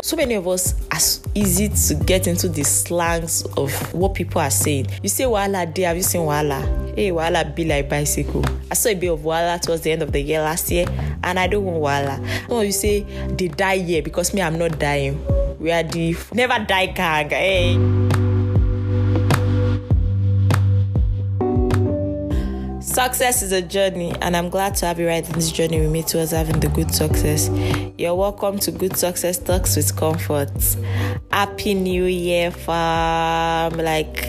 so many of us as easy to get into the slangs of what people are saying. You say Wala day, have you seen Wala? Hey, Wala be like bicycle. I saw a bit of Wala towards the end of the year last year, and I don't want Wala. No, you say they die here because me, I'm not dying. We are the never die gang. Hey. Success is a journey, and I'm glad to have you right in this journey with me towards having the good success. You're welcome to Good Success Talks with Comfort. Happy New Year, fam! Like,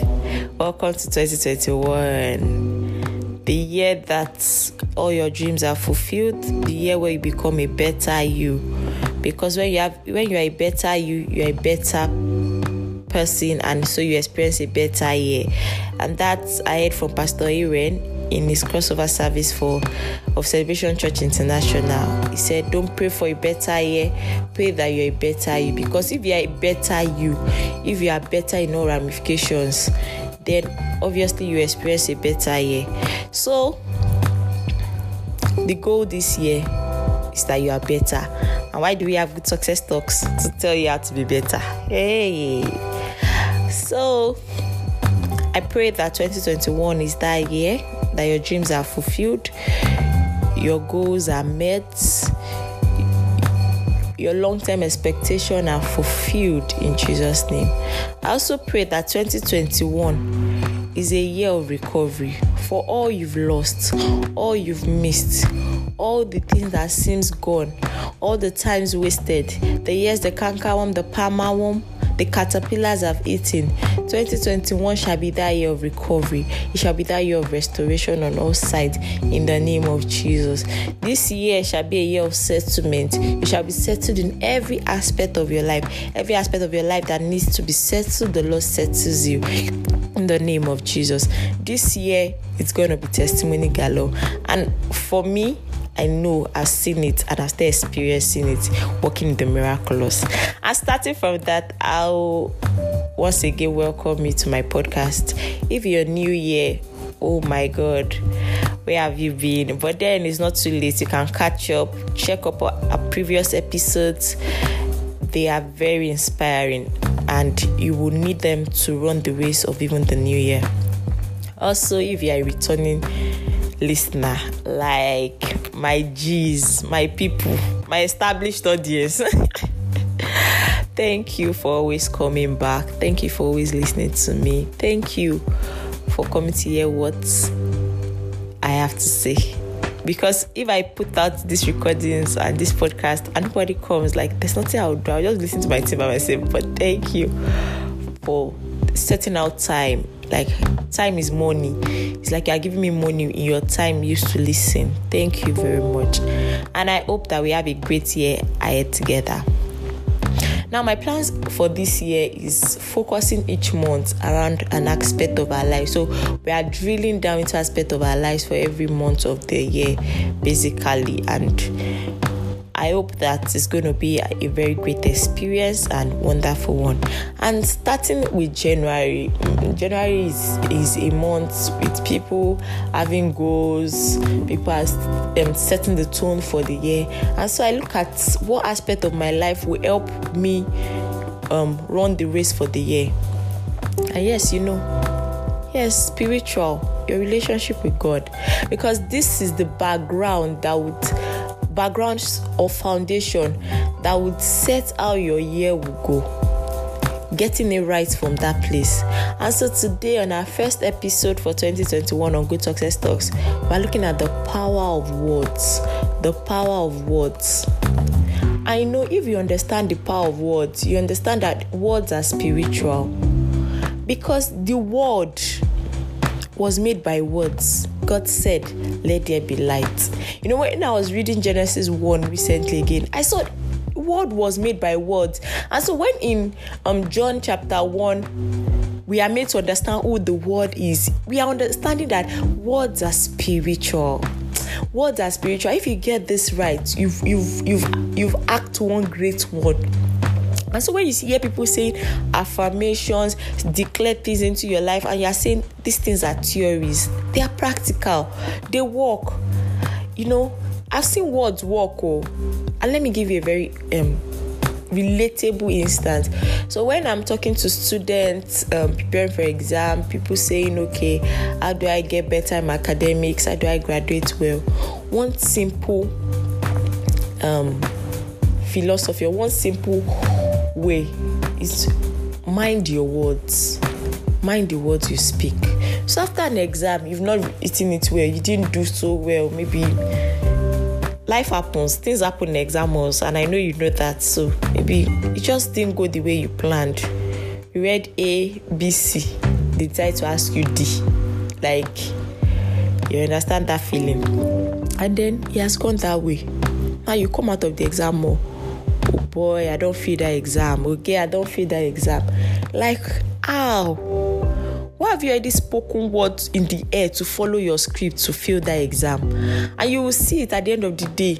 welcome to 2021. The year that all your dreams are fulfilled, the year where you become a better you. Because when you have when you are a better you, you're a better person and so you experience a better year. And that's I heard from Pastor Iren in his crossover service for of Celebration Church International. He said, Don't pray for a better year, pray that you're a better you. Because if you're a better you, if you are better in all ramifications, then obviously you experience a better year. So the goal this year is that you are better. And why do we have good success talks? To tell you how to be better. Hey. So I pray that 2021 is that year that your dreams are fulfilled, your goals are met, your long term expectations are fulfilled in Jesus' name. I also pray that 2021 is a year of recovery for all you've lost, all you've missed, all the things that seems gone, all the times wasted, the years the canker worm, the palmer worm, the caterpillars have eaten. 2021 shall be that year of recovery. It shall be that year of restoration on all sides in the name of Jesus. This year shall be a year of settlement. You shall be settled in every aspect of your life. Every aspect of your life that needs to be settled, the Lord settles you in the name of Jesus. This year it's going to be testimony galore. And for me, I know I've seen it and I've still experiencing it, working in the miraculous. And starting from that, I'll once again welcome you to my podcast. If you're new here, oh my god, where have you been? But then it's not too late. You can catch up, check up our, previous episodes. They are very inspiring and you will need them to run the race of even the new year. Also, if you are returning listener, like my G's, my people, my established audience. Thank you for always coming back. Thank you for always listening to me. Thank you for coming to hear what I have to say. Because if I put out these recordings and this podcast and nobody comes, like there's nothing I'll do. I'll just listen to my team by myself. But thank you for setting out time. Like time is money. It's like you're giving me money in your time used to listen. Thank you very much. And I hope that we have a great year ahead together. Now, my plans for this year is focusing each month around an aspect of our life. So, we are drilling down into aspect of our lives for every month of the year, basically. And I hope that it's going to be a very great experience and wonderful one. And starting with January, January is, is a month with people having goals, people are um, setting the tone for the year. And so I look at what aspect of my life will help me um, run the race for the year. And yes, you know, yes, spiritual, your relationship with God, because this is the background that would background or foundation that would set how your year will go. Getting it right from that place. And so today, on our first episode for 2021 on Good Success Talks, we're looking at the power of words. The power of words. I know if you understand the power of words, you understand that words are spiritual. Because the word was made by words. God said, Let there be light. You know, when I was reading Genesis 1 recently again, I saw word was made by words. And so when in um John chapter 1, we are made to understand who the word is, we are understanding that words are spiritual. Words are spiritual. If you get this right, you've you've you've you've act one great word. And so when you hear people saying affirmations, declare things into your life, and you're saying these things are theories, they are practical, they work. You know, I've seen words work. Oh, and let me give you a very um relatable instance. So when I'm talking to students um, preparing for exam, people saying, "Okay, how do I get better in academics? How do I graduate well?" One simple um, philosophy one simple way is mind your words. Mind the words you speak. So after an exam, you've not eaten it well, you didn't do so well, maybe life happens, things happen in exams, and I know you know that. So maybe it just didn't go the way you planned. You read A, B, C, decide to ask you D. Like you understand that feeling. And then it has gone that way. Now you come out of the exam more. Boy, I don't feel that exam. Okay, I don't feel that exam. Like, how? Why have you already spoken words in the air to follow your script to fail that exam? And you will see it at the end of the day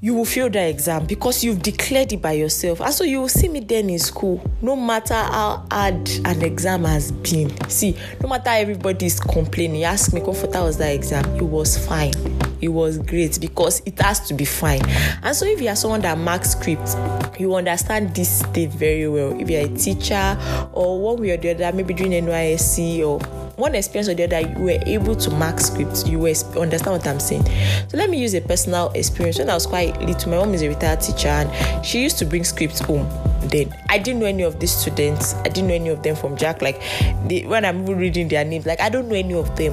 you will fail that exam because you've declared it by yourself. And so you will see me then in school, no matter how hard an exam has been. See, no matter everybody is complaining, you ask me, Comforter, was that exam? It was fine. It was great because it has to be fine. And so if you are someone that marks scripts, you understand this state very well. If you're a teacher or one way or the other, maybe doing NYSC or one experience or the other, you were able to mark scripts. You were understand what I'm saying. So let me use a personal experience. When I was quite little, my mom is a retired teacher, and she used to bring scripts home. Then I didn't know any of these students. I didn't know any of them from Jack. Like they, when I'm reading their names, like I don't know any of them,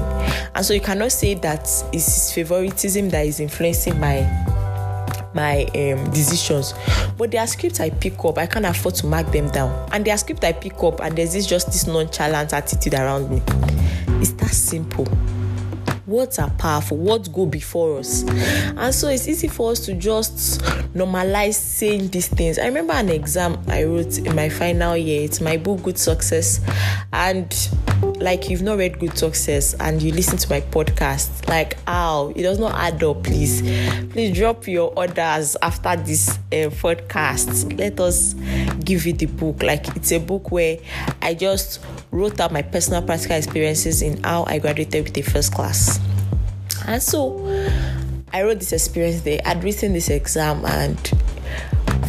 and so you cannot say that it's favoritism that is influencing my my um, decisions. But there are scripts I pick up, I can't afford to mark them down. And there are scripts I pick up, and there's this just this nonchalant attitude around me. It's that simple. Words are powerful, words go before us. And so it's easy for us to just normalize saying these things. I remember an exam I wrote in my final year, it's my book, Good Success. And like you've not read Good Success and you listen to my podcast, like, ow, it does not add up, please. Please drop your orders after this uh, podcast. Let us give you the book. Like, it's a book where I just wrote out my personal practical experiences in how I graduated with a first class. And so I wrote this experience there. I'd written this exam and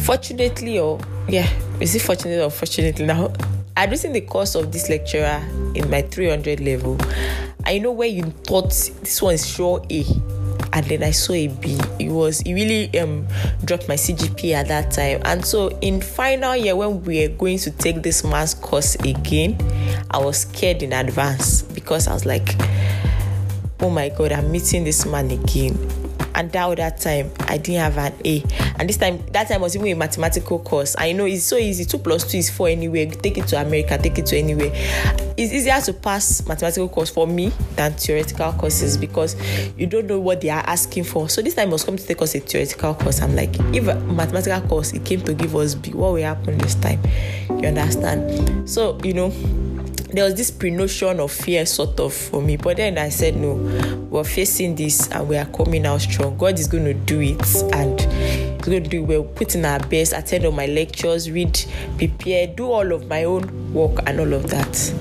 fortunately or yeah, is it fortunately or fortunately now? I'd the course of this lecturer in my 300 level. I know where you thought this one is sure A, and then I saw a B. It was it really um dropped my CGPA at that time. And so in final year when we were going to take this mass course again, I was scared in advance because I was like, oh my god, I'm meeting this man again and that that time I didn't have an A. And this time, that time was even a mathematical course. I know it's so easy. Two plus two is four anyway. Take it to America, take it to anywhere. It's easier to pass mathematical course for me than theoretical courses because you don't know what they are asking for. So this time I was coming to take us a theoretical course. I'm like, if a mathematical course it came to give us B, what will happen this time? You understand? So you know there was this pre-notion of fear sort of for me but then i said no we're facing this and we are coming out strong. God is going to do it and he's going to do it. Well put in our best. Attend all my lectures read prepare do all of my own work and all of that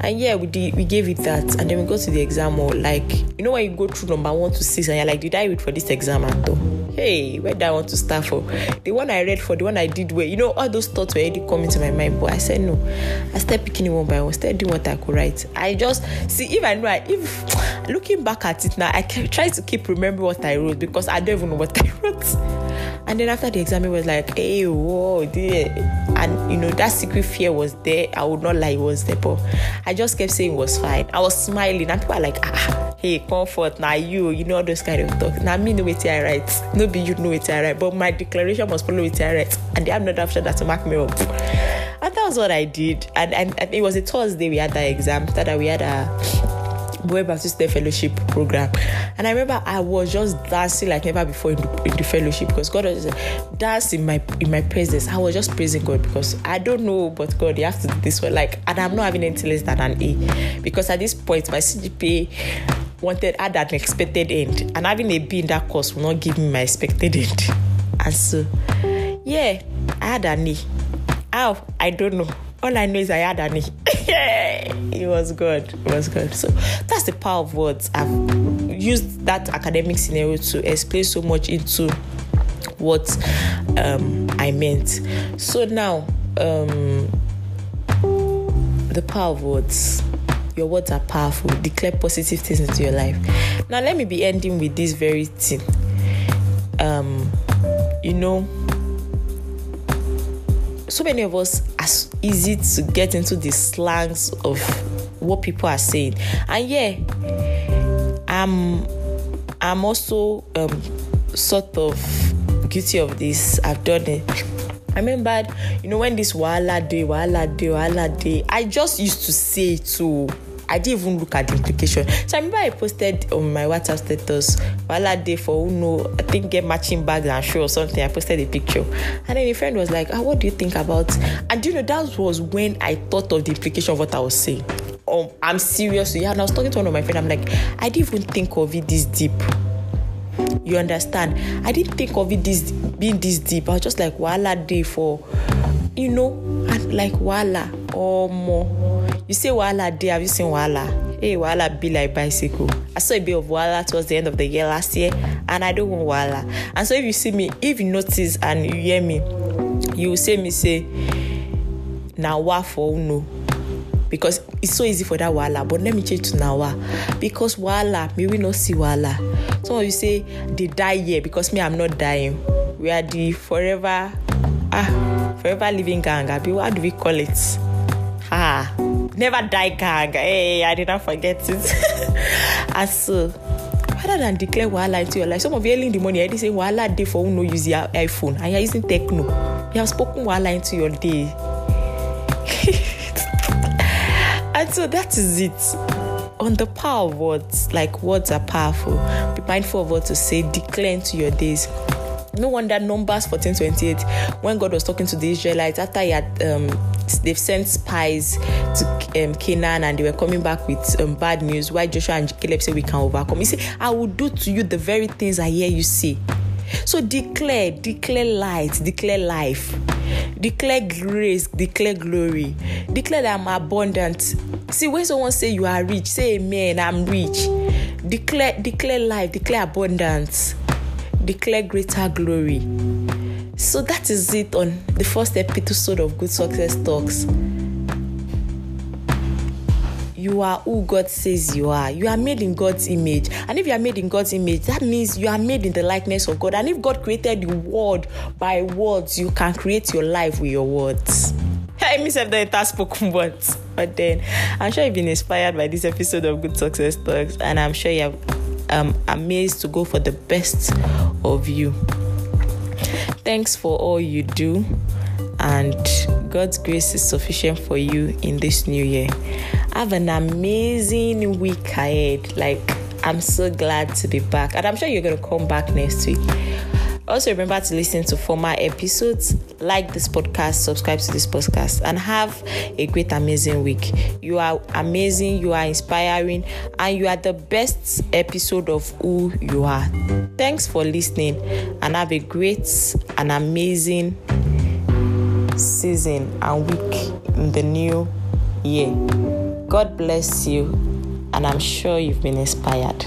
and yeah we did we gave it that and then we go to the exam or like you know when you go through number one to six and you're like did i read for this exam all hey, where did I want to start for? The one I read for, the one I did where, you know, all those thoughts were already coming to my mind. But I said no. I started picking it one by one, started doing what I could write. I just see if I know I, if looking back at it now, I try to keep remembering what I wrote because I don't even know what I wrote. And then after the exam, it was like, hey, whoa, dear. And you know, that secret fear was there. I would not lie, it was there, but I just kept saying it was fine. I was smiling, and people are like, ah, hey, comfort, now you, you know, those kind of talk. Now me know what I write. No be you know what I write. But my declaration was follow what I write. And they have not option that to mark me up. And that was what I did. And, and, and it was a Thursday we had that exam. After that we had a Boy Baptist Fellowship program. And I remember I was just dancing like never before in the, in the fellowship because God was dancing in my in my presence. I was just praising God because I don't know, but God, you have to do this one. Like, and I'm not having anything less than an A because at this point my CGPA wanted had an expected end, and having a B in that course will not give me my expected end. And so, yeah, I had an A. How? I don't know. All I know is I had an it was good. It was good. So that's the power of words. I've used that academic scenario to explain so much into what um, I meant. So now, um, the power of words. Your words are powerful. Declare positive things into your life. Now, let me be ending with this very thing. Um, you know, so many of us are easy to get into the slangs of what people are saying, and yeah, I'm I'm also um, sort of guilty of this. I've done it. I remember, you know, when this Wala day, Wala day, Wala day, I just used to say to I didn't even look at the implication. So I remember I posted on my WhatsApp status, Wala day for Uno, I think get matching bags and shoe or something. I posted a picture. And then a friend was like, ah, what do you think about? And you know, that was when I thought of the implication of what I was saying. Um, I'm serious. Yeah, and I was talking to one of my friends. I'm like, I didn't even think of it this deep. You understand? I didn't think of it this being this deep. I was just like, Wala day for, you know, like Wala or more you say Wala day, have you seen Wala? Hey, Wala be like bicycle. I saw a bit of Wala towards the end of the year last year, and I don't want Wala. And so if you see me, if you notice and you hear me, you will say me say, Nawa for Uno. Because it's so easy for that Wala, but let me change to Nawa. Because Wala, may we not see Wala. Some of you say they die here because me, I'm not dying. We are the forever, ah, forever living gang. Abi, what do we call it? Ah never die gang. Hey, I did not forget it. and so, rather than declare wahala into your life, some of you in the morning already say wahala day for who no use your iPhone and you're using Tecno. You have spoken wahala into your day. and so that is it. On the power of words, like words are powerful. Be mindful of what to say, declare into your days. No wonder Numbers 1428, when God was talking to the Israelites after he had um, they've sent spies to um, Canaan and they were coming back with um, bad news. Why Joshua and Caleb say we can overcome? He said, I will do to you the very things I hear you say. So declare, declare light, declare life, declare grace, declare glory, declare that I'm abundant. See, when someone say you are rich, say amen, I'm rich. Declare, declare life, declare abundance, declare greater glory. So that is it on the first episode of Good Success Talks. You are who God says you are. You are made in God's image. And if you are made in God's image, that means you are made in the likeness of God. And if God created the world by words, you can create your life with your words. I myself the entire spoken words. But then I'm sure you've been inspired by this episode of Good Success Talks, and I'm sure you're um, amazed to go for the best of you. Thanks for all you do, and God's grace is sufficient for you in this new year. Have an amazing week ahead. Like, I'm so glad to be back, and I'm sure you're going to come back next week. Also, remember to listen to former episodes, like this podcast, subscribe to this podcast, and have a great, amazing week. You are amazing, you are inspiring, and you are the best episode of who you are. Thanks for listening, and have a great and amazing season and week in the new year. God bless you, and I'm sure you've been inspired.